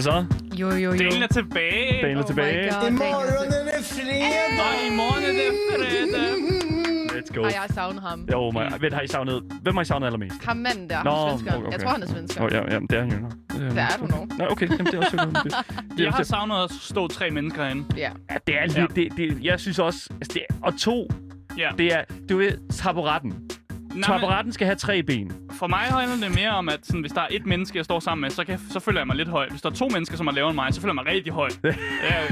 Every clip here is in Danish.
Hvad så? Jo, jo, jo. Delen er tilbage. Daniel er Oh tilbage. god, Morgenen er fredag. Og i morgen er det fredag. Let's go. Har jeg savnet ham? Jo, my, ved, har I savnet, hvem har I savnet allermest? Ham manden der, Nå, ham svenskeren. okay. Jeg tror, han er svensker. Oh, ja, ja, det er han jo. nok. Det Det er du nu. Nå, okay, jamen, det er også det, det, Jeg har det, savnet at stå tre mennesker herinde. Ja. ja, det er lidt, det, det, jeg synes også, altså, det, er- og to, Ja. det er, det er jo taburetten. Nej, men Taburetten skal have tre ben. for mig handler det mere om, at sådan, hvis der er et menneske, jeg står sammen med, så, kan, jeg- så føler jeg mig lidt høj. Hvis der er to mennesker, som er lavere end mig, så føler jeg mig rigtig høj. ja,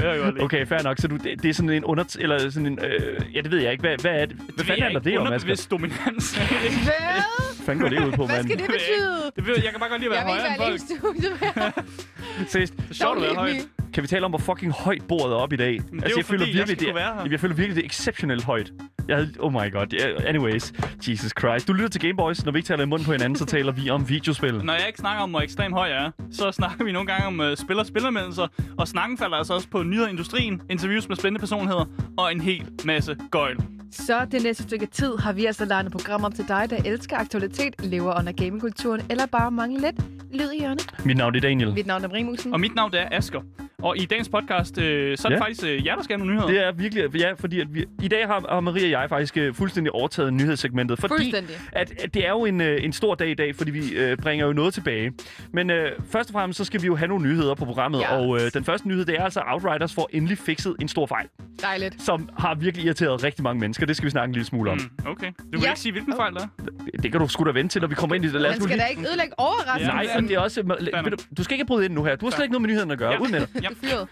ja, ja, ja, Okay, fair nok. Så du, det, det er sådan en under... Eller sådan en... Øh, ja, det ved jeg ikke. Hvad, hvad er det? Hvad fanden handler det om, Asger? Underbevidst dominans. Hvad? Hvad fanden går det ud på, Hvad mand? skal det betyde? det ved, jeg jeg kan bare godt lide at Jeg være vil ikke højere være end folk. i studiet med ham. Seriøst, Det er sjovt at være kan vi tale om, hvor fucking højt bordet er op i dag? Altså, er jo jeg føler jeg skal det, være jeg føler virkelig, det er exceptionelt højt. Jeg oh my god. Anyways, Jesus Christ. Du lytter til Gameboys. Når vi ikke taler i munden på hinanden, så taler vi om videospil. Når jeg ikke snakker om, hvor ekstremt høj jeg er, så snakker vi nogle gange om uh, spil- og spillermeldelser. Og snakken falder altså også på nyheder i industrien, interviews med spændende personligheder og en hel masse gøjl. Så det næste stykke tid har vi altså legnet program op til dig, der elsker aktualitet, lever under gamingkulturen, eller bare mangler lidt lyd i hjørnet. Mit navn er Daniel. Mit navn er Brimusen. Og mit navn er Asker. Og i dagens podcast, øh, så er det Ja. faktisk øh, jer, der skal have nogle nyheder. Det er virkelig, ja, fordi at vi, i dag har, har Maria og jeg faktisk øh, fuldstændig overtaget nyhedssegmentet. Fordi Fuldstændig. At, at det er jo en, øh, en stor dag i dag, fordi vi øh, bringer jo noget tilbage. Men øh, først og fremmest, så skal vi jo have nogle nyheder på programmet. Yes. Og øh, den første nyhed, det er altså, Outriders får endelig fikset en stor fejl, Dejligt. som har virkelig irriteret rigtig mange mennesker. Det skal vi snakke en lille smule om. Mm, okay. Du vil Ja. ikke sige, hvilken fejl det er? Det kan du sgu da vente til, når vi kommer ind i det. Lad Man skal lige... da ikke ødelægge overraskelsen. Nej, og det er også... Du skal ikke bryde ind nu her. Du har slet ikke noget med nyhederne at gøre. Ja. Ud med dig. Ja.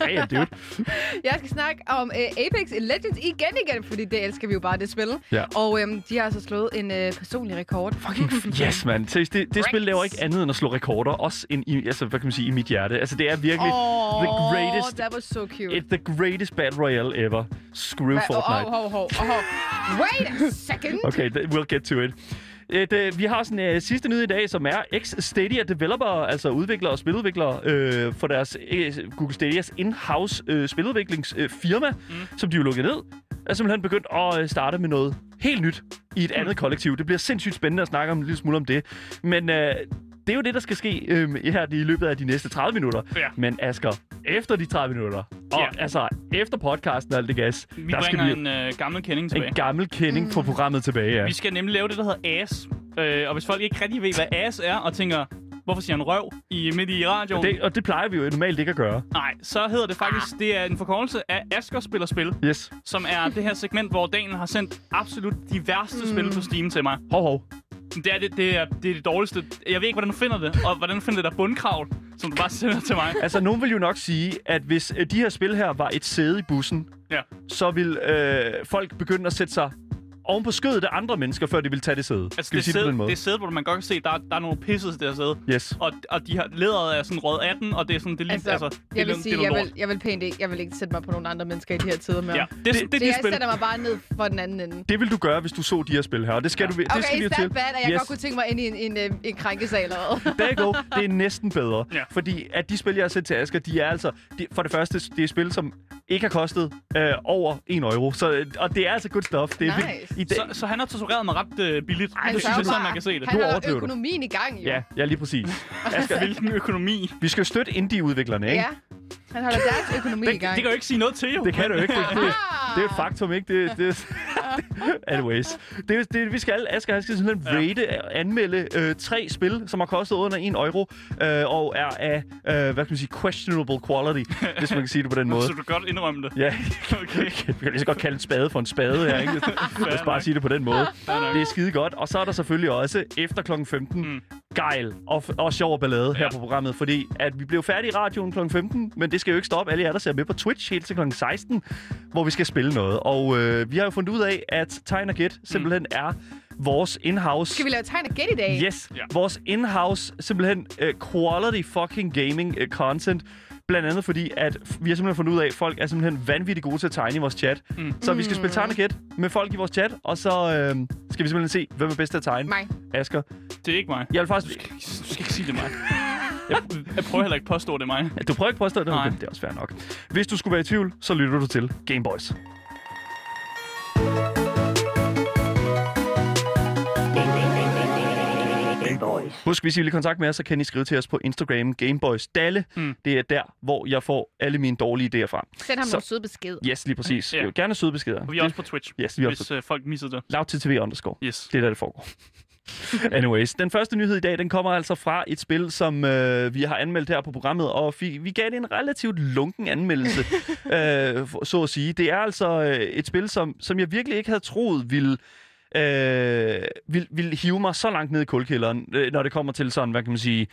Ja, dude. Jeg skal snakke om uh, Apex Legends igen igen, fordi det elsker vi jo bare, det spil. Ja. Og øhm, de har altså slået en uh, personlig rekord. Fucking yes, man. Seriøst, det, det spil laver ikke andet end at slå rekorder. Også ind i, altså, hvad kan man sige, i mit hjerte. Altså, det er virkelig Oh, the greatest... that was so cute. It's the greatest battle royale ever. Screw Hva- Fortnite. Oh, oh, oh, oh, oh. Wait a second. Okay, th- we'll get to it. Et, øh, vi har sådan en øh, sidste nyhed i dag, som er X-Stadia Developer, altså udviklere og spiludviklere øh, for deres øh, Google Stadias in-house øh, spiludviklingsfirma, øh, mm. som de jo lukket ned, er simpelthen begyndt at øh, starte med noget helt nyt i et andet kollektiv. Det bliver sindssygt spændende at snakke om en lille smule om det. Men øh, det er jo det, der skal ske øh, her i løbet af de næste 30 minutter. Ja. Men Asger, efter de 30 minutter, og Ja. altså efter podcasten og alt det gas, Vi der skal vi en øh, gammel kending tilbage. en gammel kending på programmet tilbage. Ja. Vi skal nemlig lave det, der hedder AS. Øh, og hvis folk ikke rigtig ved, hvad AS er, og tænker, hvorfor siger han røv i, midt i radioen? Det, og det plejer vi jo normalt ikke at gøre. Nej, så hedder det faktisk, det er en forkortelse af Asker Spiller Spil, Yes. som er det her segment, hvor Daniel har sendt absolut de værste mm. spil på Steam til mig. Hov, hov. Det er det, det, er, det er det dårligste. Jeg ved ikke, hvordan du finder det, og hvordan du finder det der bundkravl, som du bare sender til mig. Altså, nogen vil jo nok sige, at hvis øh, de her spil her var et sæde i bussen, Ja. så vil øh, folk begynde at sætte sig oven på skødet af andre mennesker, før de vil tage det sæde. Altså, Skal det, sige det sæde, det er sæde, hvor man godt kan se, der, er- der er nogle pisses der sæde. Yes. Og, og de har lederet af sådan rød 18, og det er sådan, det er lige, Altså, altså, det er, jeg vil det sige, er jeg vil, jeg vil pænt ikke, jeg vil ikke sætte mig på nogle andre mennesker i de her tider med. Ja, det, det, det, det, det jeg spil. sætter mig bare ned for den anden ende. Det vil du gøre, hvis du så de her spil her, og det skal Ja. du det Okay, skal vi jo is til. that bad, at jeg Yes. godt kunne tænke mig ind i en, en, en, en krænkesal eller you go. Det er næsten bedre. Ja. Fordi at de spil, jeg har sendt til Asger, de er altså... De, for det første, det er spil, som ikke har kostet øh, over 1 euro. Så, øh, og det er altså good stuff. Det er Nice. vildt. I dag, Så, så han har tutoreret mig ret øh, billigt. Ej, det synes er jeg sådan, man kan se det. Han Du har det. økonomien i gang, jo. Ja, ja, lige præcis. Asger, Hvilken økonomi? vi skal jo støtte indie-udviklerne, ikke? Ja. Han holder deres økonomi i Det, gang. det kan jo ikke sige noget til, jo. Det kan du ikke. Det, det, det er et faktum, ikke? Det, det, anyways. Det, det, vi skal, Asger, han skal simpelthen Ja. rate, anmelde øh, tre spil, som har kostet under 1 euro, øh, og er af, øh, hvad kan man sige, questionable quality, hvis man kan sige det på den måde. Så du godt indrømme det. Ja, Okay. vi kan lige så godt kalde en spade for en spade her, ikke? Lad os bare sige det på den måde. Det er skide godt. Og så er der selvfølgelig også efter kl. 15 Mm. Gejl og, og sjov ballade her Ja. på programmet, fordi at vi blev færdige i radioen kl. 15, men det skal jo ikke stoppe. Alle jer, der ser med på Twitch helt til kl. 16, hvor vi skal spille noget. Og øh, vi har jo fundet ud af, at Tegn og Gæt simpelthen Mm. er vores in-house... Skal vi lave tegn og gæt i dag? Yes, ja. vores in-house simpelthen uh, quality fucking gaming uh, content. Blandt andet fordi, at vi har simpelthen fundet ud af, at folk er simpelthen vanvittigt gode til at tegne i vores chat. Mm. Så vi skal spille tegn og gæt med folk i vores chat, og så øh, skal vi simpelthen se, hvem er bedst til at tegne. Mig. Asger. Det er ikke mig. Jeg vil faktisk... Du skal ikke sige det mig. Jeg, jeg prøver heller ikke at påstå, det er mig. Du prøver ikke at påstå det, Nej. okay, det er også fair nok. Hvis du skulle være i tvivl, så lytter du til Gameboys. Husk, hvis I vil i kontakt med os, så kan I skrive til os på Instagram, Gameboys Dalle. Mm. Det er der, hvor jeg får alle mine dårlige idéer fra. Send ham Så- nogle søde beskeder. Yes, lige præcis. Ja. Ja. Gerne søde beskeder. Og vi er også på Twitch, Yes, vi er også hvis øh, folk missede det. Loud TTV underscore. Yes. Det er der, det foregår. Anyways, den første nyhed i dag, den kommer altså fra et spil, som øh, vi har anmeldt her på programmet, og vi, vi gav det en relativt lunken anmeldelse, øh, så at sige. Det er altså øh, et spil, som, som jeg virkelig ikke havde troet ville, øh, ville, ville hive mig så langt ned i kulkælderen, øh, når det kommer til sådan, hvad kan man sige,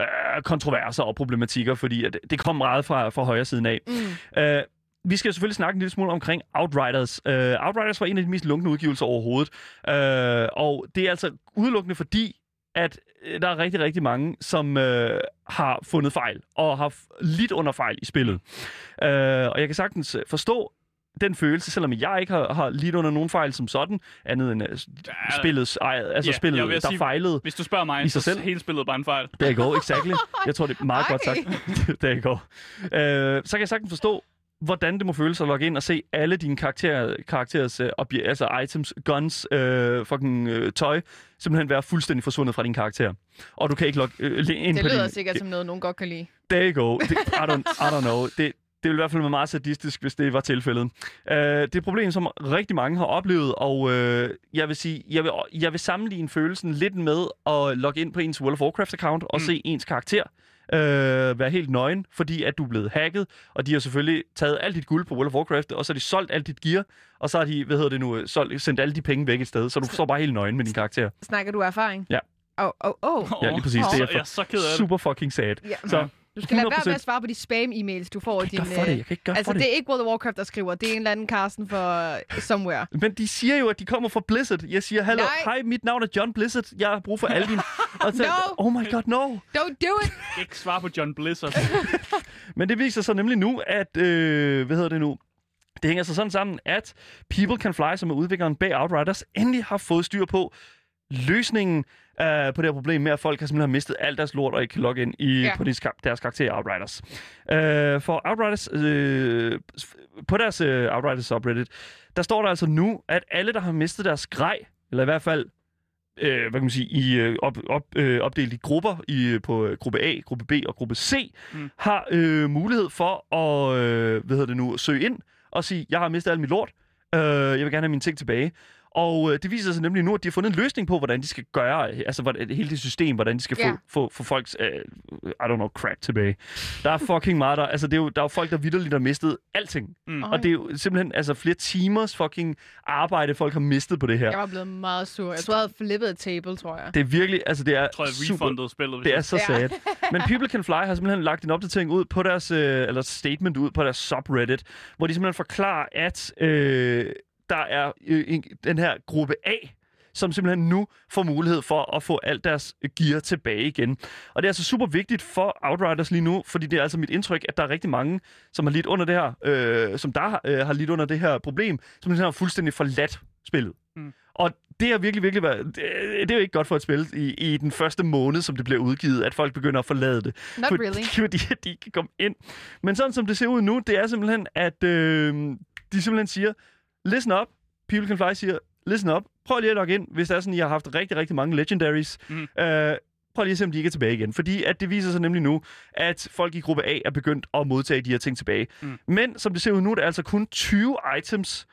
øh, kontroverser og problematikker, fordi at det kom meget fra, fra højre siden af. Mm. Øh, vi skal selvfølgelig snakke en lille smule omkring Outriders. Uh, Outriders var en af de mest lunkne udgivelser overhovedet. Uh, og det er altså udelukkende fordi, at øh, der er rigtig, rigtig mange, som uh, har fundet fejl og har lidt under fejl i spillet. Uh, og jeg kan sagtens øh, forstå den følelse, selvom jeg ikke har, har lidt under nogen fejl som sådan, andet end uh, spillets, ej, altså Ja, spillet, der sige- fejlede. Hvis du spørger mig, I sig selv? er hele spillet bare en fejl. There you go, exactly. Jeg tror, det er meget Ej. godt sagt. There you go. Øh, så kan jeg sagtens forstå, hvordan det må føles at logge ind og se alle dine karakterer, karakterers øh, altså items, guns, øh, fucking øh, tøj, simpelthen være fuldstændig forsvundet fra din karakter. Og du kan ikke logge øh, ind Det på lyder din... sikkert som noget, nogen godt kan lide. There you go. Det, I, don't, I don't know. Det, det ville i hvert fald være meget sadistisk, hvis det var tilfældet. Uh, det er et problem, som rigtig mange har oplevet, og uh, jeg vil sige, jeg vil, jeg vil sammenligne følelsen lidt med at logge ind på ens World of Warcraft-account og Mm. se ens karakter uh, være helt nøgen, fordi at du er blevet hacket, og de har selvfølgelig taget alt dit guld på World of Warcraft, og så har de solgt alt dit gear, og så har de, hvad hedder det nu, solgt, sendt alle de penge væk et sted, så du står bare helt nøgen med din karakter. Snakker du erfaring? Ja. Åh, åh, åh. Ja, lige præcis. Åh. Det er Jeg er så ked af super fucking sad. Ja. Så Du skal lade være 100%. med at svare på de spam-e-mails, du får i jeg din... kan ikke gøre for det, jeg kan ikke gøre Altså, for det. det er ikke World of Warcraft, der skriver. Det er en eller anden Carsten for Somewhere. Men de siger jo, at de kommer fra Blizzard. Jeg siger, hallo, hej, mit navn er John Blizzard. Jeg har brug for alle dine... Og så, No. Oh my god, no. Don't do it! Ikke svar på John Blizzard. Men det viser sig nemlig nu, at... Øh, hvad hedder det nu? Det hænger så sådan sammen, at People Can Fly, som er udvikleren bag Outriders, endelig har fået styr på løsningen øh, på det her problem med, at folk har simpelthen mistet alt deres lort og ikke kan logge ind i, Ja. på deres, deres karakter i Outriders. Øh, for Outriders, øh, på deres øh, Outriders subreddit, der står der altså nu, at alle, der har mistet deres grej, eller i hvert fald øh, hvad kan man sige, i, øh, op, op, øh, opdelt i grupper i, øh, på øh, gruppe A, gruppe B og gruppe C, Mm. mm. har øh, mulighed for at øh, hvad hedder det nu, søge ind og sige, jeg har mistet alt mit lort, øh, jeg vil gerne have mine ting tilbage. Og øh, det viser sig nemlig nu, at de har fundet en løsning på, hvordan de skal gøre, altså hvordan, hele det system, hvordan de skal Ja. få, få, få folks, øh, I don't know, crap tilbage. Der er fucking meget der, altså det er jo, der er jo folk, der vidderligt har mistet alting. Mm. Og det er jo simpelthen altså flere timers fucking arbejde, folk har mistet på det her. Jeg var blevet meget sur. Jeg tror, jeg havde flippet et table, tror jeg. Det er virkelig, altså det er Jeg tror, jeg refundede spillet. det er så Ja. sad. Men People Can Fly har simpelthen lagt en opdatering ud på deres, øh, eller statement ud på deres subreddit, hvor de simpelthen forklarer, at øh, der er øh, en, den her gruppe A, som simpelthen nu får mulighed for at få alt deres gear tilbage igen. Og det er altså super vigtigt for Outriders lige nu, fordi det er altså mit indtryk, at der er rigtig mange, som har lidt under det her, øh, som der øh, har lidt under det her problem, som simpelthen har fuldstændig forladt spillet. Mm. Og det er virkelig, virkelig været, det, det er jo ikke godt for et spil i, i den første måned, som det bliver udgivet, at folk begynder at forlade det. Not fordi, really. Fordi de ikke kan komme ind. Men sådan som det ser ud nu, det er simpelthen, at øh, de simpelthen siger, listen up. People Can Fly siger, listen up. Prøv lige at logge ind, hvis det er sådan, I har haft rigtig, rigtig mange legendaries. Mm. Øh, prøv lige at se, om de ikke er tilbage igen. Fordi at det viser sig nemlig nu, at folk i gruppe A er begyndt at modtage de her ting tilbage. Mm. Men som det ser ud nu, der er altså kun 20 items,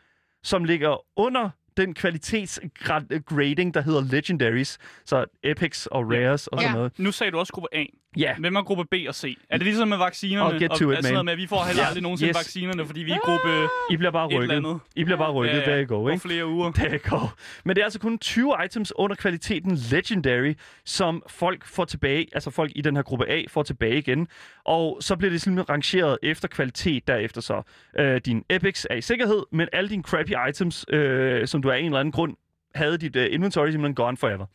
som ligger under den kvalitetsgrading, der hedder Legendaries. Så Epics og Rares og Ja. sådan noget. Nu sagde du også gruppe A. Ja, Hvem er gruppe B og C? Er det ligesom med vaccinerne? I'll get to og, it, sådan man. noget med, at vi får heller Ja. aldrig nogensinde Yes. vaccinerne, fordi vi er gruppe I bliver bare et eller rykket. andet. I bliver bare rykket, der I go, På ikke? flere uger. Der I go. Men det er altså kun 20 items under kvaliteten Legendary, som folk får tilbage, altså folk i den her gruppe A får tilbage igen. Og så bliver det simpelthen rangeret efter kvalitet derefter så. Øh, din Epics er i sikkerhed, men alle dine crappy items, øh, som du af en eller anden grund havde dit uh, inventory simpelthen gone forever.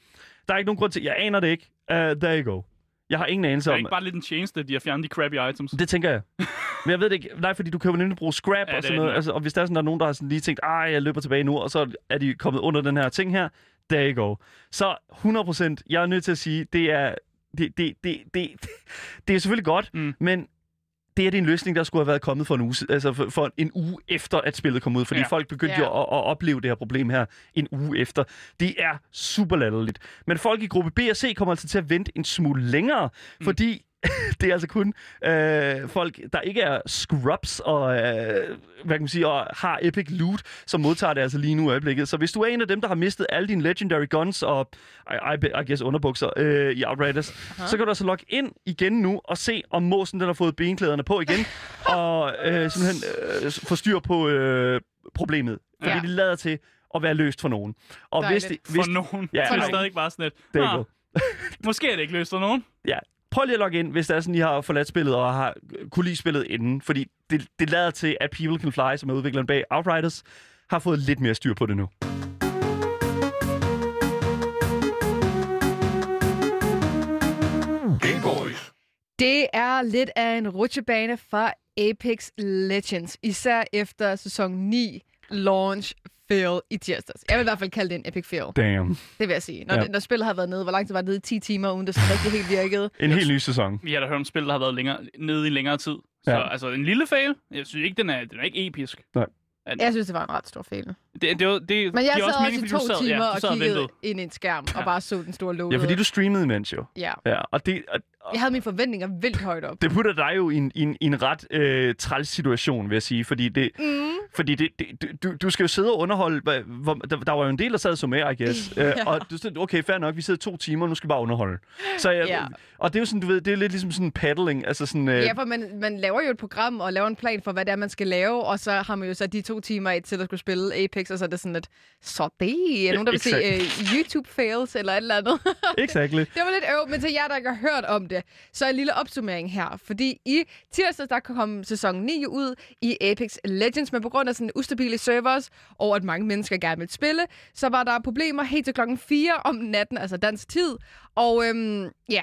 Der er ikke nogen grund til, jeg aner det ikke. Uh, there you go. Jeg har ingen anelse Det er om, ikke bare lidt en tjeneste, de har fjernet de crappy items. det tænker jeg. Men jeg ved det ikke. Nej, fordi du kan jo nemlig bruge scrap Ja, det og sådan noget. Altså, og hvis der er sådan, der er nogen, der har sådan lige tænkt, ej, jeg løber tilbage nu, og så er de kommet under den her ting her, there you go. Så 100%, jeg er nødt til at sige, det er, det, det, det, det, det er selvfølgelig godt, Mm. men det er det en løsning, der skulle have været kommet for en uge, altså for, for en uge efter, at spillet kom ud. Fordi ja. folk begyndte Ja. jo at, at opleve det her problem her en uge efter. Det er super latterligt. Men folk i gruppe B og C kommer altså til at vente en smule længere, mm. fordi det er altså kun øh, folk, der ikke er scrubs og, øh, hvad kan man sige, og har epic loot, som modtager det altså lige nu i øjeblikket. Så hvis du er en af dem, der har mistet alle dine legendary guns og, I, I, I guess, underbukser øh, i Outriders, uh-huh. så kan du altså logge ind igen nu og se, om måsen den har fået benklæderne på igen, og øh, simpelthen øh, få styr på øh, problemet. Fordi Ja. det lader til at være løst for nogen. Og hvis det, hvis, For nogen. Ja, er det for stadig bare sådan lidt. det er "Ah, godt. Måske er det ikke løst for nogen. Ja. Prøv lige at logge ind, hvis det er sådan, I har forladt spillet og har kunne lide spillet inden. Fordi det, det lader til, at People Can Fly, som er udvikleren bag Outriders, har fået lidt mere styr på det nu. Det er lidt af en rutsjebane fra Apex Legends, især efter sæson 9 launch fail i tirsdags. Jeg vil i hvert fald kalde det en epic fail. Damn. Det vil jeg sige. Når, Ja. når spillet har været nede, hvor lang tid var det nede? 10 timer, uden det sådan rigtig helt virkede. En helt ny sæson. Vi har da hørt om spil, der har været længere, nede i længere tid. Så Ja. altså, en lille fail. Jeg synes ikke, den er, den er ikke episk. Nej. At, Jeg synes, det var en ret stor fejl. det, det, det, det Men jeg sad også, mening, i fordi to sad, timer ja, og og kiggede ventede. ind i en skærm og bare så den store logo. Ja, fordi du streamede imens jo. Ja. Ja, og det, og, og Jeg havde mine forventninger vildt højt op. det putter dig jo i en, i en, i en ret øh, træls situation, vil jeg sige. Fordi, det, Mm. fordi det, det, du, du skal jo sidde og underholde. Hvor, hvor, der, der var jo en del, der sad som med, I guess. Ja. Øh, og du sagde, okay, fair nok, vi sidder to timer, nu skal vi bare underholde. Så jeg, Ja. Og det er jo sådan, du ved, det er lidt ligesom sådan paddling. Altså sådan, øh, Ja, for man, man laver jo et program og laver en plan for, hvad det er, man skal lave, og så har man jo så de to timer af til at skulle spille Apex, og så er det sådan lidt, så det er nogen, der vil se uh, YouTube-fails eller et eller andet. Exactly. Det var lidt øv, men til jer, der ikke har hørt om det, så en lille opsummering her. Fordi i tirsdag, der kom sæson 9 ud i Apex Legends, men på grund af sådan ustabile servers, og at mange mennesker gerne vil spille, så var der problemer helt til klokken 4 om natten, altså dansk tid. Og øhm, ja,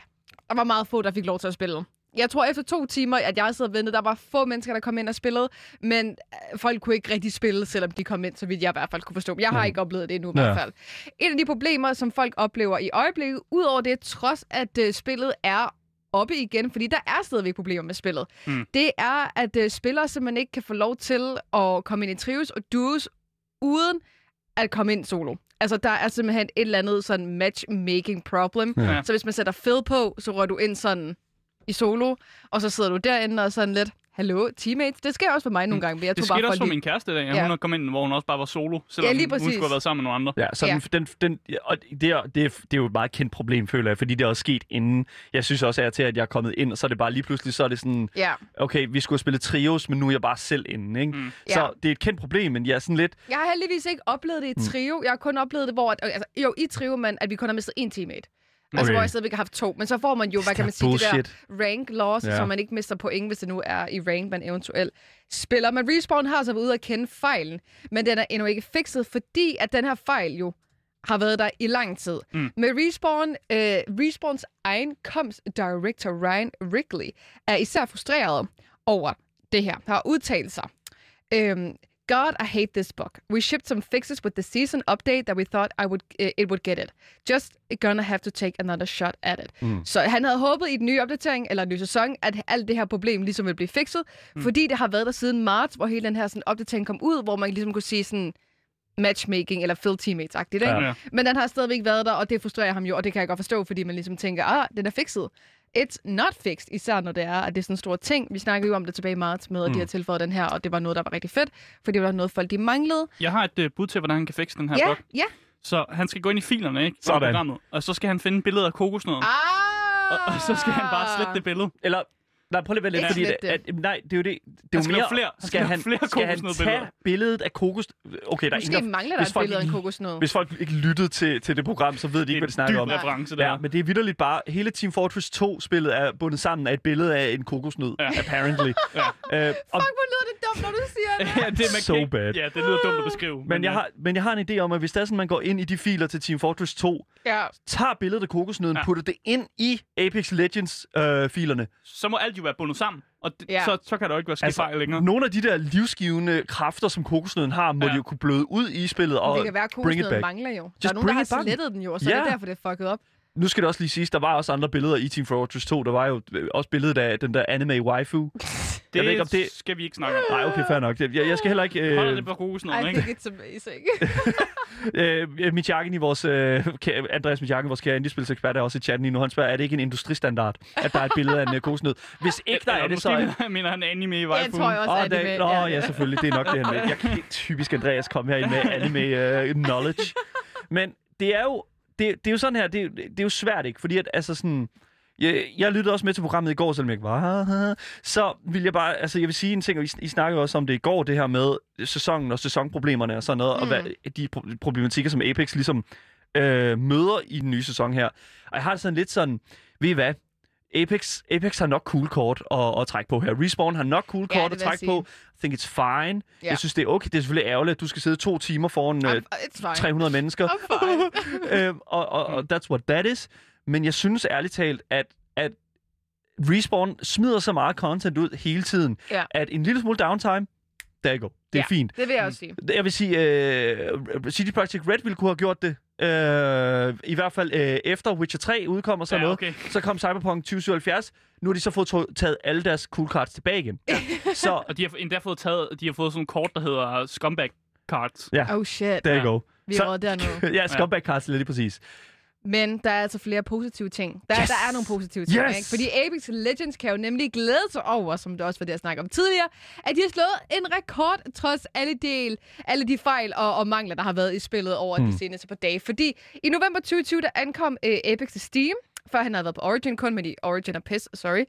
der var meget få, der fik lov til at spille. Jeg tror, efter to timer, at jeg sad og ventede, der var få mennesker, der kom ind og spillede, men øh, folk kunne ikke rigtig spille, selvom de kom ind, så vidt jeg i hvert fald kunne forstå. Jeg har ikke oplevet det endnu i Ja. hvert fald. Et af de problemer, som folk oplever i øjeblikket, udover det, trods at øh, spillet er oppe igen, fordi der er stadigvæk problemer med spillet, Mm. det er, at øh, spillere simpelthen ikke kan få lov til at komme ind i trios og duos, uden at komme ind solo. Altså, der er simpelthen et eller andet sådan matchmaking problem. Ja. Ja. Så hvis man sætter fed på, så rører du ind sådan i solo, og så sidder du derinde og sådan lidt, hallo, teammates. Det sker også for mig nogle gange, men jeg Mm. Det tog bare skete for også for lige... min kæreste i dag. Ja. Hun kommet ind, hvor hun også bare var solo, selvom Ja, lige hun skulle have været sammen med nogle andre. Ja, så Ja. Den, den, og det, er, det, er, det er jo et meget kendt problem, føler jeg, fordi det er også sket inden. Jeg synes også af og til, at jeg er kommet ind, og så er det bare lige pludselig, så er det sådan, Ja, okay, vi skulle have spillet trios, men nu er jeg bare selv inde, ikke? Mm. Så Ja. det er et kendt problem, men jeg er sådan lidt, jeg har heldigvis ikke oplevet det i Mm. trio. Jeg har kun oplevet det, hvor... At, altså, jo, i trio, men at vi kun har mistet én teammate. Altså, Okay. hvor jeg stadigvæk har haft to. Men så får man jo, hvad kan man sige, bullshit. det der rank loss, Ja. så man ikke mister point, hvis det nu er i rank, man eventuelt spiller. Men Respawn har så været ude at kende fejlen, men den er endnu ikke fikset, fordi at den her fejl jo har været der i lang tid. Mm. Med Respawn, øh, Respawns egen comms director Ryan Wrigley er især frustreret over det her, har udtalt sig. Øhm, God, I hate this book. We shipped some fixes with the season update that we thought I would uh, it would get it. Just gonna have to take another shot at it. Mm. Så han havde håbet i den nye opdatering, eller ny sæson, at alt det her problem ligesom ville blive fikset, mm. fordi det har været der siden marts, hvor hele den her sådan, opdatering kom ud, hvor man ligesom kunne sige sådan matchmaking eller fill teammates-agtigt, ikke? Ja. Ja. Men den har stadigvæk været der, og det frustrerer ham jo, og det kan jeg godt forstå, fordi man ligesom tænker, ah, den er fikset. It's not fixed, især når det er, at det er sådan en stor ting. Vi snakkede jo om det tilbage i marts med, at Mm. de har tilføjet den her, og det var noget, der var rigtig fedt, fordi det var noget, folk de manglede. Jeg har et uh, bud til, hvordan han kan fikse den her Ja, bug. ja. Så han skal gå ind i filerne, ikke? Sådan. Programmet, og så skal han finde billeder af kokosnøden. Ah! Og, og, så skal han bare slette det billede. eller, nej, prøv lige at lidt, Ikke fordi det, at, nej, det er jo det, det er jo skal mere, flere. Skal han, flere skal han tage billedet af kokos, okay, der er Måske ingen, der, mangler der hvis et folk billede af en ikke- kokosnød. hvis folk ikke lyttede til, til det program, så ved de ikke, hvad de snakker om. dyb reference, der. Ja, men det er vidderligt bare, hele Team Fortress 2-spillet er bundet sammen af et billede af en kokosnød, Ja. apparently. Ja. Øh, og, Fuck, hvor lyder det dumt, når du siger det. ja, det, man So ikke, bad. Ja, det lyder dumt at beskrive. men, jeg ja. har, men jeg har en idé om, at hvis der er sådan, man går ind i de filer til Team Fortress 2, Ja. tager billedet af kokosnøden, ja. putter det ind i Apex Legends-filerne. Så må alt jo være bundet sammen, og det, Ja. så, så kan der jo ikke være ske altså, fejl længere. nogle af de der livsgivende kræfter, som kokosnøden har, må Ja. de jo kunne bløde ud i spillet og det kan være, at bring it kokosnøden back. mangler jo. Der Just er nogen, der bring har it back. slettet den jo, og så er det derfor, det er fucket op. Nu skal det også lige siges, der var også andre billeder i Team Fortress 2. Der var jo øh, også billedet af den der anime waifu. Det, jeg ved ikke, om det... skal vi ikke snakke om. Nej, okay, fair nok. Jeg, jeg skal heller ikke... Holder Øh, det på I ikke? think it's amazing. Øh, Michakken i vores... Øh, Andreas Michakken, vores kære indiespilsekspert, er også i chatten lige nu. Han spørger, er det ikke en industristandard, at der er et billede af en øh, kosenød? Hvis ikke der er det, så... er- mener- han anime i jeg waifu. tror jeg også, det, det Nå, ja, selvfølgelig. Det er nok det, han med. Jeg kan typisk Andreas komme herind med anime uh, knowledge. Men det er jo, det, det er jo sådan her, det, det er jo svært, ikke? Fordi at, altså sådan... Jeg, jeg lyttede også med til programmet i går, selvom jeg ikke var Så vil jeg bare, altså jeg vil sige en ting, og I, I snakkede også om det i går, det her med sæsonen og sæsonproblemerne og sådan noget, mm. og hvad, de pro- problematikker, som Apex ligesom øh, møder i den nye sæson her. Og jeg har det sådan lidt sådan, ved I hvad? Apex, Apex har nok cool kort at, at trække på her. Respawn har nok cool Ja, kort det at trække på. I think it's fine. Ja. Jeg synes, det er okay. Det er selvfølgelig ærgerligt, at du skal sidde to timer foran øh, I'm- It's fine. 300 mennesker. I'm fine. øhm, og, og, og that's what that is. Men jeg synes ærligt talt, at, at Respawn smider så meget content ud hele tiden, Ja. at en lille smule downtime, there you go. Det er Ja. fint. Det vil jeg også sige. Jeg vil sige, øh, CD Projekt Red ville kunne have gjort det. Øh, I hvert fald øh, efter Witcher 3 udkom og sådan Ja, noget. okay. Så kom Cyberpunk 2077. Nu har de så fået taget alle deres cool cards tilbage igen. så Og de har endda fået taget, de har fået sådan en kort, der hedder scumbag cards. ja, Oh shit. there you Ja. go. Vi er så- der nu. ja, scumbag cards lige præcis. Men der er altså flere positive ting. Der, Yes! der er nogle positive ting, Yes! ikke? Fordi Apex Legends kan jo nemlig glæde sig over, som det også var det, jeg snakkede om tidligere, at de har slået en rekord, trods alle, del, alle de fejl og, og mangler, der har været i spillet over Hmm. de seneste par dage. Fordi i november 2020, der ankom øh, Apex til Steam, før han havde været på Origin kun, men i Origin er piss, sorry.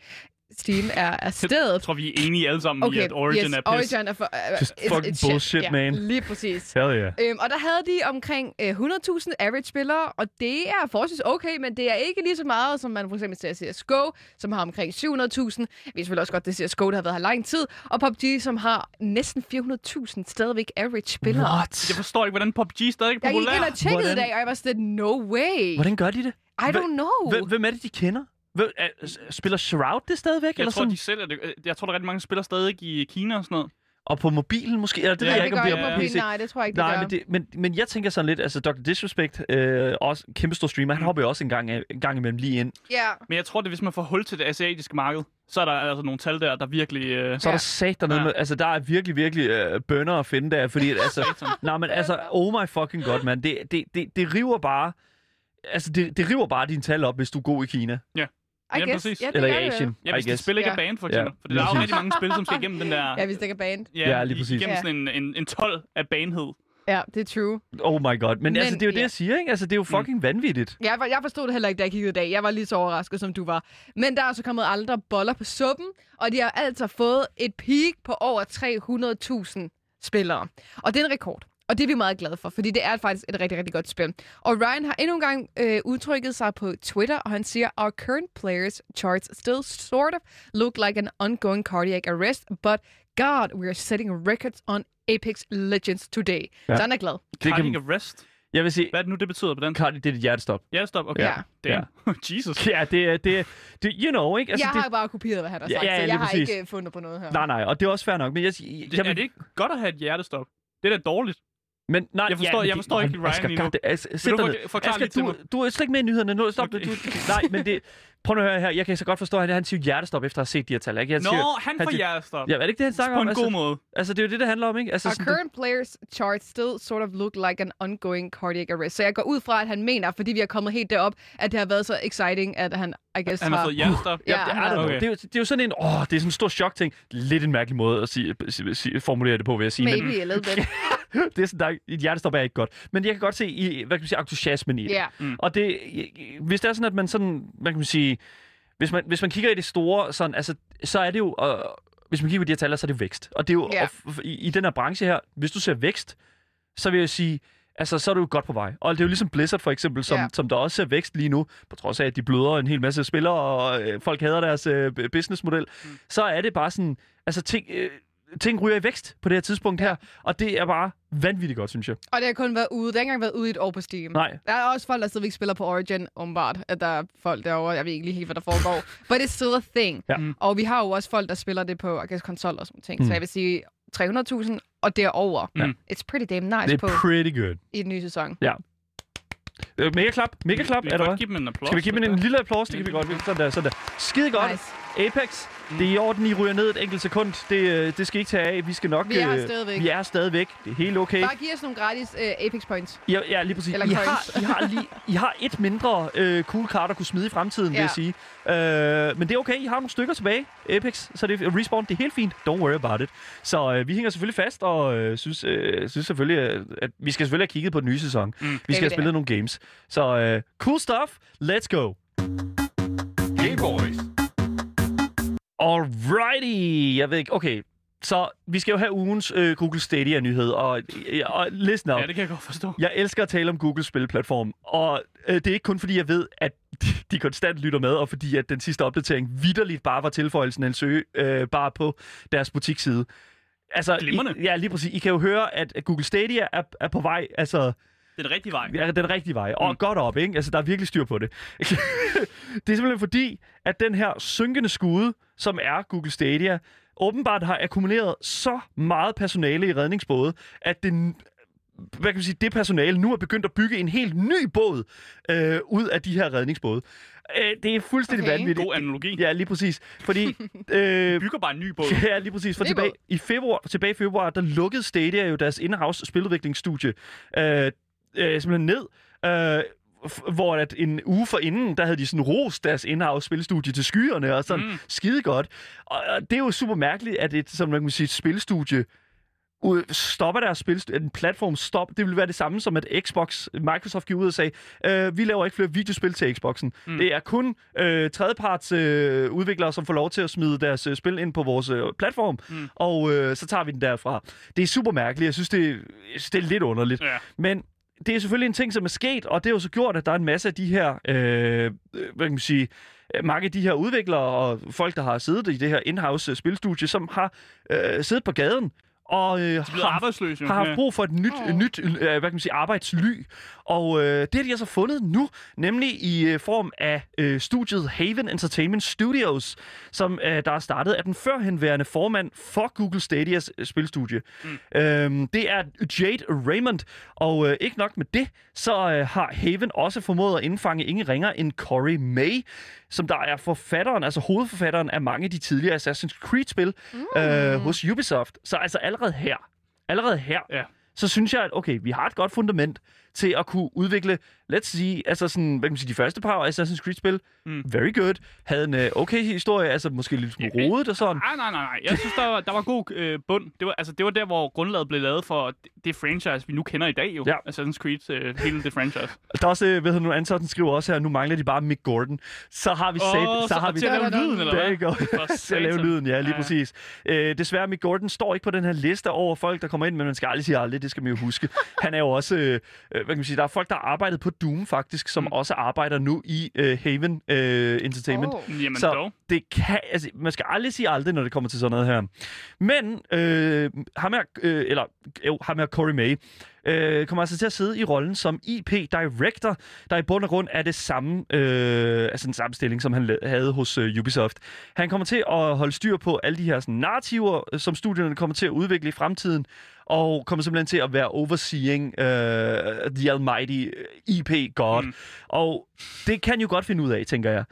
Steam er, er stedet. Jeg tror, vi er enige alle sammen i, at Origin yes, er piss. Origin er for, uh, Just fucking bullshit, ja, man. Lige præcis. Hell yeah. Øhm, og der havde de omkring øh, 100.000 average spillere, og det er forholdsvis okay, men det er ikke lige så meget, som man for eksempel ser i CSGO, som har omkring 700.000. Vi ved selvfølgelig også godt, det er CSGO, der har været her lang tid, og PUBG, som har næsten 400.000 stadigvæk average spillere. What? Jeg forstår ikke, hvordan PUBG stadig er Jeg gik ind populær. og tjekkede i dag, og jeg var sådan, no way. Hvordan gør de det? I don't know. Hvem er det, de kender? Er, spiller Shroud det stadigvæk? Jeg eller tror, sådan? de sælger det. Jeg tror, der er rigtig mange spiller stadig i Kina og sådan noget. Og på mobilen måske? Eller det Ja, ved jeg det ikke, om det er på PC. Nej, det tror jeg ikke, det Nej, gør. men, det, men, men jeg tænker sådan lidt, altså Dr. Disrespect, øh, også kæmpe stor streamer, han hopper jo også en gang, en gang imellem lige ind. Ja. Men jeg tror, det hvis man får hul til det asiatiske marked, så er der altså nogle tal der, der virkelig... Øh, Så er Ja. der sat dernede Ja. med, altså der er virkelig, virkelig øh, bønder at finde der, fordi at, altså, nej, men altså, oh my fucking god, man, det, det, det, det river bare, altså det, det river bare dine tal op, hvis du er god i Kina, I Ja, guess. præcis. Ja, det eller i det. Asien, ja, hvis I det spil ikke er Ja. banned, for Ja, eksempel. For der er jo rigtig mange spil, som skal igennem den der... Ja, hvis det ikke er band. Ja, lige præcis. Igennem Ja. sådan en, en, en 12 af banhed. Ja, det er true. Oh my god, men, men altså, det er jo det, ja. jeg siger, ikke? Altså, det er jo fucking vanvittigt. Jeg, jeg forstod det heller ikke, da jeg kiggede i dag. Jeg var lige så overrasket, som du var. Men der er altså kommet andre boller på suppen, og de har altså fået et peak på over 300.000 spillere. Og det er en rekord. Og det er vi meget glade for, fordi det er faktisk et rigtig, rigtig godt spil. Og Ryan har endnu en gang øh, udtrykket sig på Twitter, og han siger, Our current players charts still sort of look like an ongoing cardiac arrest, but God, we are setting records on Apex Legends today. Ja. Ja. Så han er glad. Det kan, Cardiac arrest. jeg vil sige, Hvad er det nu, det betyder på den? Cardi, det er dit hjertestop. Ja, stop. Okay. Ja. Damn. Jesus. Ja, det er, det, det, you know, ikke? Altså, jeg det, har bare kopieret, hvad han har Ja, sagt, ja, så lige jeg har præcis. ikke øh, fundet på noget her. Nej, nej, og det er også fair nok, men jeg, jeg, Det, er det ikke godt at have et hjertestop? Det er da dårligt. Men, nej, Jeg forstår- men jeg det- forstår ikke Nå, Ryan Asger, lige nu. Det- sæt du forklare Asger, lige til du, du er slet ikke med i nyhederne nu. Stop Okay. det. Du, nej, men det... Prøv at høre her. Jeg kan så godt forstå, at han siger hjertestop efter at have set de her tal. Ikke? Han Nå, siger, han han får hjertestop. Ja, er det ikke det, han snakker På om? en Altså, god måde. altså, det er jo det, det handler om, ikke? Altså, Our sådan, current players chart still sort of look like an ongoing cardiac arrest. Så jeg går ud fra, at han mener, fordi vi er kommet helt derop, at det har været så exciting, at han, I guess, Han har fået hjertestop. Ja, det, han er, har det, det. okay. det, er jo, det er jo sådan en, åh, det er sådan en stor chok-ting. Lidt en mærkelig måde at sige, formulere det på, vil jeg sige. Maybe a little bit. Det er sådan, der, er- et hjertestop er ikke godt. Men jeg kan godt se, i, hvad kan man sige, entusiasmen i det. Ja. Og det, hvis det er sådan, at man sådan, hvad kan man sige, hvis man, hvis man kigger i det store, sådan, altså, så er det jo, øh, hvis man kigger på de her tal, så er det vækst. Og det er jo, Ja. og i, i den her branche her, hvis du ser vækst, så vil jeg sige, altså, så er du jo godt på vej. Og det er jo ligesom Blizzard for eksempel, som, Ja. som der også ser vækst lige nu, på trods af, at de bløder en hel masse spillere, og øh, folk hader deres øh, businessmodel, mm. så er det bare sådan, altså ting, øh, ting ryger i vækst på det her tidspunkt her, og det er bare vanvittigt godt, synes jeg. Og det har kun været ude. Det har ikke engang været ude i et år på Steam. Nej. Der er også folk, der stadigvæk spiller på Origin, åbenbart. At der er folk derovre. Jeg ved ikke lige helt, hvad der foregår. But it's still a thing. Ja. Mm. Og vi har jo også folk, der spiller det på guess, konsol og sådan ting. Mm. Så jeg vil sige 300.000 og derover. Ja. It's pretty damn nice Det på er pretty good. i den nye sæson. Øh, mega klap, mega klap, vi er kan der godt hvad? give dem en applaus. Skal vi give dem en lille applaus? Det kan vi godt. Sådan der, sådan der. Skide godt. Nice. Apex Det er i orden, I ryger ned et enkelt sekund. Det, øh, det skal I ikke tage af. Vi skal nok... Vi er øh, stadigvæk. Vi er stadigvæk. Det er helt okay. Bare giv os nogle gratis uh, Apex Points. Ja, ja lige præcis. Eller I har. I, har lige, I har et mindre øh, cool card at kunne smide i fremtiden, vil Ja. jeg sige. Øh, men det er okay. I har nogle stykker tilbage. Apex, så det er respawn. Det er helt fint. Don't worry about it. Så øh, vi hænger selvfølgelig fast, og øh, synes, øh, synes selvfølgelig, øh, at vi skal selvfølgelig have kigget på den nye sæson. Mm. Vi skal have spillet nogle games. Så øh, cool stuff. Let's go. Game Boys. Alrighty. Jeg ved ikke. Okay. Så vi skal jo have ugens øh, Google Stadia-nyhed, og, og listen up. Ja, det kan jeg godt forstå. Jeg elsker at tale om Googles spilplatform, og øh, det er ikke kun fordi, jeg ved, at de, de konstant lytter med, og fordi at den sidste opdatering vidderligt bare var tilføjelsen af en søge øh, bare på deres butiksside. Altså. I, ja, lige præcis. I kan jo høre, at Google Stadia er, er på vej, altså den rigtige vej. er den rigtige vej. Og Mm. godt op, ikke? Altså, der er virkelig styr på det. det er simpelthen fordi, at den her synkende skude, som er Google Stadia, åbenbart har akkumuleret så meget personale i redningsbåde, at det hvad kan man sige, det personale nu er begyndt at bygge en helt ny båd øh, ud af de her redningsbåde. Øh, det er fuldstændig Okay. vanvittigt. God analogi. Ja, lige præcis. Fordi... Øh, Bygger bare en ny båd. Ja, lige præcis. For tilbage i, februar, tilbage i februar, der lukkede Stadia jo deres in-house spiludviklingsstudie øh, øh, simpelthen ned. Øh, hvor at en uge for inden, der havde de sådan rost deres in-house spilstudie til skyerne, og sådan mm. Skide godt. Og, og det er jo super mærkeligt, at et, som man kan sige, et spilstudie ud- stopper deres spil, en platform stop. Det ville være det samme som at Xbox, Microsoft gik ud og sagde, øh, vi laver ikke flere videospil til Xboxen. Mm. Det er kun øh, tredjeparts øh, udviklere, som får lov til at smide deres øh, spil ind på vores øh, platform, mm. og øh, så tager vi den derfra. Det er super mærkeligt. Jeg synes, det, jeg synes, det er lidt underligt. Ja. Men det er selvfølgelig en ting, som er sket, og det har jo så gjort, at der er en masse af de her, øh, øh hvad kan man sige, øh, mange af de her udviklere og folk, der har siddet i det her in-house øh, spilstudie, som har øh, siddet på gaden og øh, har, har haft brug for et nyt, oh. nyt øh, hvad kan man sige, arbejdsly. Og øh, det har de altså fundet nu, nemlig i øh, form af øh, studiet Haven Entertainment Studios, som øh, der er startet af den førhenværende formand for Google Stadias øh, spilstudie. Mm. Øhm, det er Jade Raymond, og øh, ikke nok med det, så øh, har Haven også formået at indfange ingen ringer end Corey May, som der er forfatteren, altså hovedforfatteren af mange af de tidligere Assassin's Creed-spil mm. øh, hos Ubisoft. Så altså allerede her, allerede her, Ja. så synes jeg, at okay, vi har et godt fundament til at kunne udvikle, let's sige, altså sådan, hvad kan man sige, de første par Assassin's Creed-spil, mm. Very good, havde en uh, okay historie, altså måske lidt smule Ja. rodet og sådan. Nej, nej, nej, nej. Jeg synes, der var, der var god øh, bund. Det var, altså, det var der, hvor grundlaget blev lavet for det, franchise, vi nu kender i dag jo. Ja. Assassin's Creed, øh, hele det franchise. Der er også, øh, hvad hedder nu, Anton skriver også her, nu mangler de bare Mick Gordon. Så har vi Åh, sat, så, har vi til at lave lyden, eller Der hvad? For til at lave lyden, ja, lige Ja. præcis. Øh, desværre, Mick Gordon står ikke på den her liste over folk, der kommer ind, men man skal aldrig sige aldrig, det skal man jo huske. Han er jo også, øh, øh, hvad kan man sige, der er folk, der har arbejdet på Doom faktisk, som mm. Også arbejder nu i øh, Haven øh, Entertainment. Åh. Jamen Så dog. det kan, altså, man skal aldrig sige aldrig, når det kommer til sådan noget her. Men øh, ham her, øh, eller jo, ham her Corey May, øh, kommer altså til at sidde i rollen som IP Director, der i bund og grund er det samme, øh, altså den samme stilling, som han havde hos øh, Ubisoft. Han kommer til at holde styr på alle de her sådan, narrativer, øh, som studierne kommer til at udvikle i fremtiden, og kommer simpelthen til at være overseeing uh, the almighty øh, IP God. Mm. Og det kan jo godt finde ud af, tænker jeg.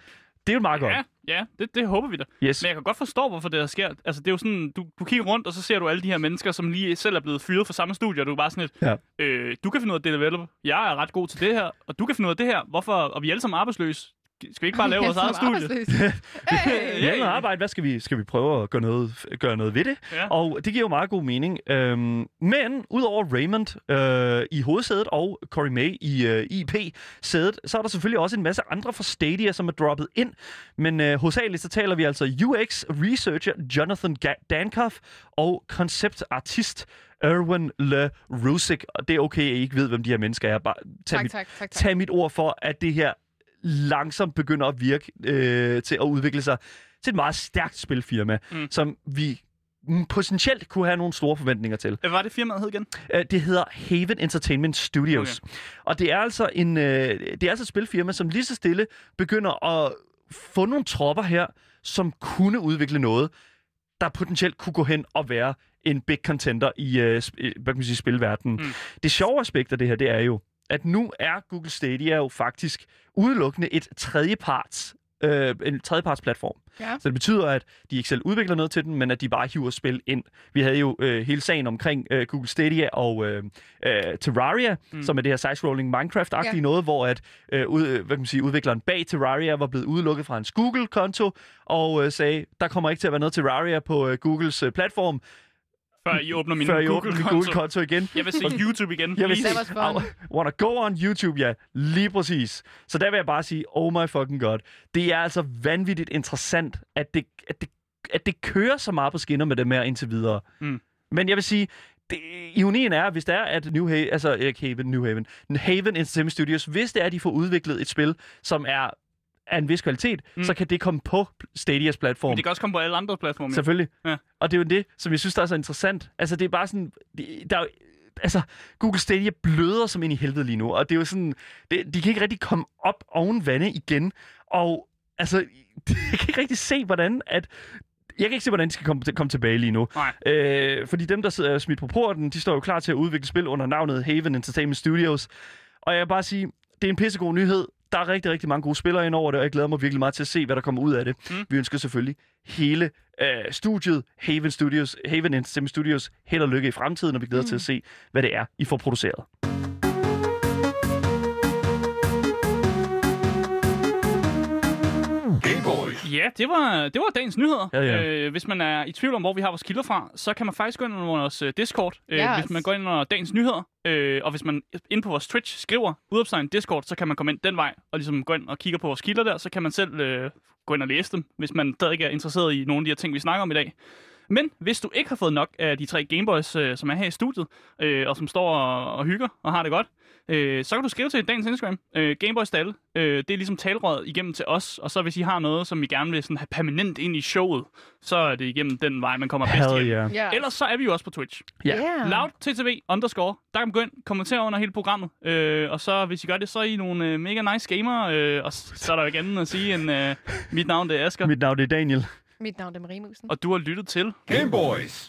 Det er jo meget godt. Ja, ja det, det håber vi da. Yes. Men jeg kan godt forstå, hvorfor det her sker. Altså, det er jo sådan, du, du kigger rundt, og så ser du alle de her mennesker, som lige selv er blevet fyret fra samme studie, og du er bare sådan lidt, Ja. øh, du kan finde ud af det develop. Jeg er ret god til det her, og du kan finde ud af det her. Hvorfor? Og vi er alle sammen arbejdsløse. Skal vi ikke bare lave vores eget studie? hey. Vi har noget arbejde. Hvad skal vi, skal vi prøve at gøre noget, gøre noget ved det? Ja. Og det giver jo meget god mening. Øhm, men udover Raymond øh, i hovedsædet og Corey May i øh, IP-sædet, så er der selvfølgelig også en masse andre fra Stadia, som er droppet ind. Men øh, hovedsageligt så taler vi altså UX-researcher Jonathan Dankoff og konceptartist Erwin Le Rusik. Og det er okay, at I ikke ved, hvem de her mennesker er. Bare tag, Tak, mit, tak, tak, tak. tag mit ord for, at det her langsomt begynder at virke øh, til at udvikle sig til et meget stærkt spilfirma, mm. Som vi potentielt kunne have nogle store forventninger til. Hvad var det firmaet hed igen? Øh, Det hedder Haven Entertainment Studios. Okay. Og det er altså en øh, det er altså et spilfirma, som lige så stille begynder at få nogle tropper her, som kunne udvikle noget, der potentielt kunne gå hen og være en big contender i øh, øh, hvad kan man sige, spilverdenen. Mm. Det sjove aspekt af det her, det er jo, at nu er Google Stadia jo faktisk udelukkende et tredjeparts øh, en tredjepartsplatform. Ja. Så det betyder, at de ikke selv udvikler noget til den, men at de bare hiver spil ind. Vi havde jo øh, hele sagen omkring øh, Google Stadia og øh, øh, Terraria, mm. som er det her side-scrolling Minecraft-agtige Ja. noget, hvor at, øh, ud, øh, hvad kan man sige, udvikleren bag Terraria var blevet udelukket fra hans Google-konto, og øh, sagde, der kommer ikke til at være noget Terraria på øh, Googles øh, platform, Før I åbner min før I åbner. Google-konto igen. Jeg vil se YouTube igen. Jeg vil. I wanna go on YouTube, ja. Lige præcis. Så der vil jeg bare sige, oh my fucking god. Det er altså vanvittigt interessant, at det, at det, at det kører så meget på skinner med dem her indtil videre. Mm. Men jeg vil sige, det, ironien er, hvis det er, at New Haven, altså ikke Haven, New Haven, Haven Entertainment Studios, hvis det er, at de får udviklet et spil, som er af en vis kvalitet, Mm. så kan det komme på Stadias platform. Men det kan også komme på alle andre platforme. Selvfølgelig. Ja. Og det er jo det, som jeg synes, der er så interessant. Altså, det er bare sådan... Der er, altså, Google Stadia bløder som ind i helvede lige nu, og det er jo sådan... Det, de kan ikke rigtig komme op oven vande igen, og altså, jeg kan ikke rigtig se, hvordan at... Jeg kan ikke se, hvordan de skal komme, komme tilbage lige nu. Nej. Øh, fordi dem, der sidder smidt på porten, de står jo klar til at udvikle spil under navnet Haven Entertainment Studios. Og jeg vil bare sige, det er en pissegod nyhed. Der er rigtig, rigtig mange gode spillere ind over det, og jeg glæder mig virkelig meget til at se, hvad der kommer ud af det. Mm. Mm. Vi ønsker selvfølgelig hele øh, studiet, Haven Studios, Haven Entertainment Studios, held og lykke i fremtiden, og vi glæder mm. til at se, hvad det er, I får produceret. Ja, det var, det var dagens nyheder. Ja, ja. Øh, hvis man er i tvivl om, hvor vi har vores kilder fra, så kan man faktisk gå ind under vores øh, Discord. Øh, Yes. Hvis man går ind under dagens nyheder, øh, og hvis man ind på vores Twitch skriver udopstegn Discord, så kan man komme ind den vej, og ligesom gå ind og kigge på vores kilder der, så kan man selv øh, gå ind og læse dem, hvis man stadig ikke er interesseret i nogle af de her ting, vi snakker om i dag. Men hvis du ikke har fået nok af de tre Gameboys, øh, som er her i studiet, øh, og som står og, og hygger og har det godt, øh, så kan du skrive til dagens Instagram, øh, Gameboys til alle. Øh, det er ligesom talråd igennem til os, og så hvis I har noget, som I gerne vil sådan have permanent ind i showet, så er det igennem den vej, man kommer bedst Hell igennem. yeah. Ja. Ellers så er vi jo også på Twitch. Ja. Yeah. Loud TTV underscore. Der kan man gå ind, kommentere under hele programmet. Øh, og så hvis I gør det, så er I nogle øh, mega nice gamere. Øh, og så er der jo ikke andet at sige end, øh, mit navn det er Asger. Mit navn det er Daniel. Mit navn er Marie Musen. Og du har lyttet til Game Boys.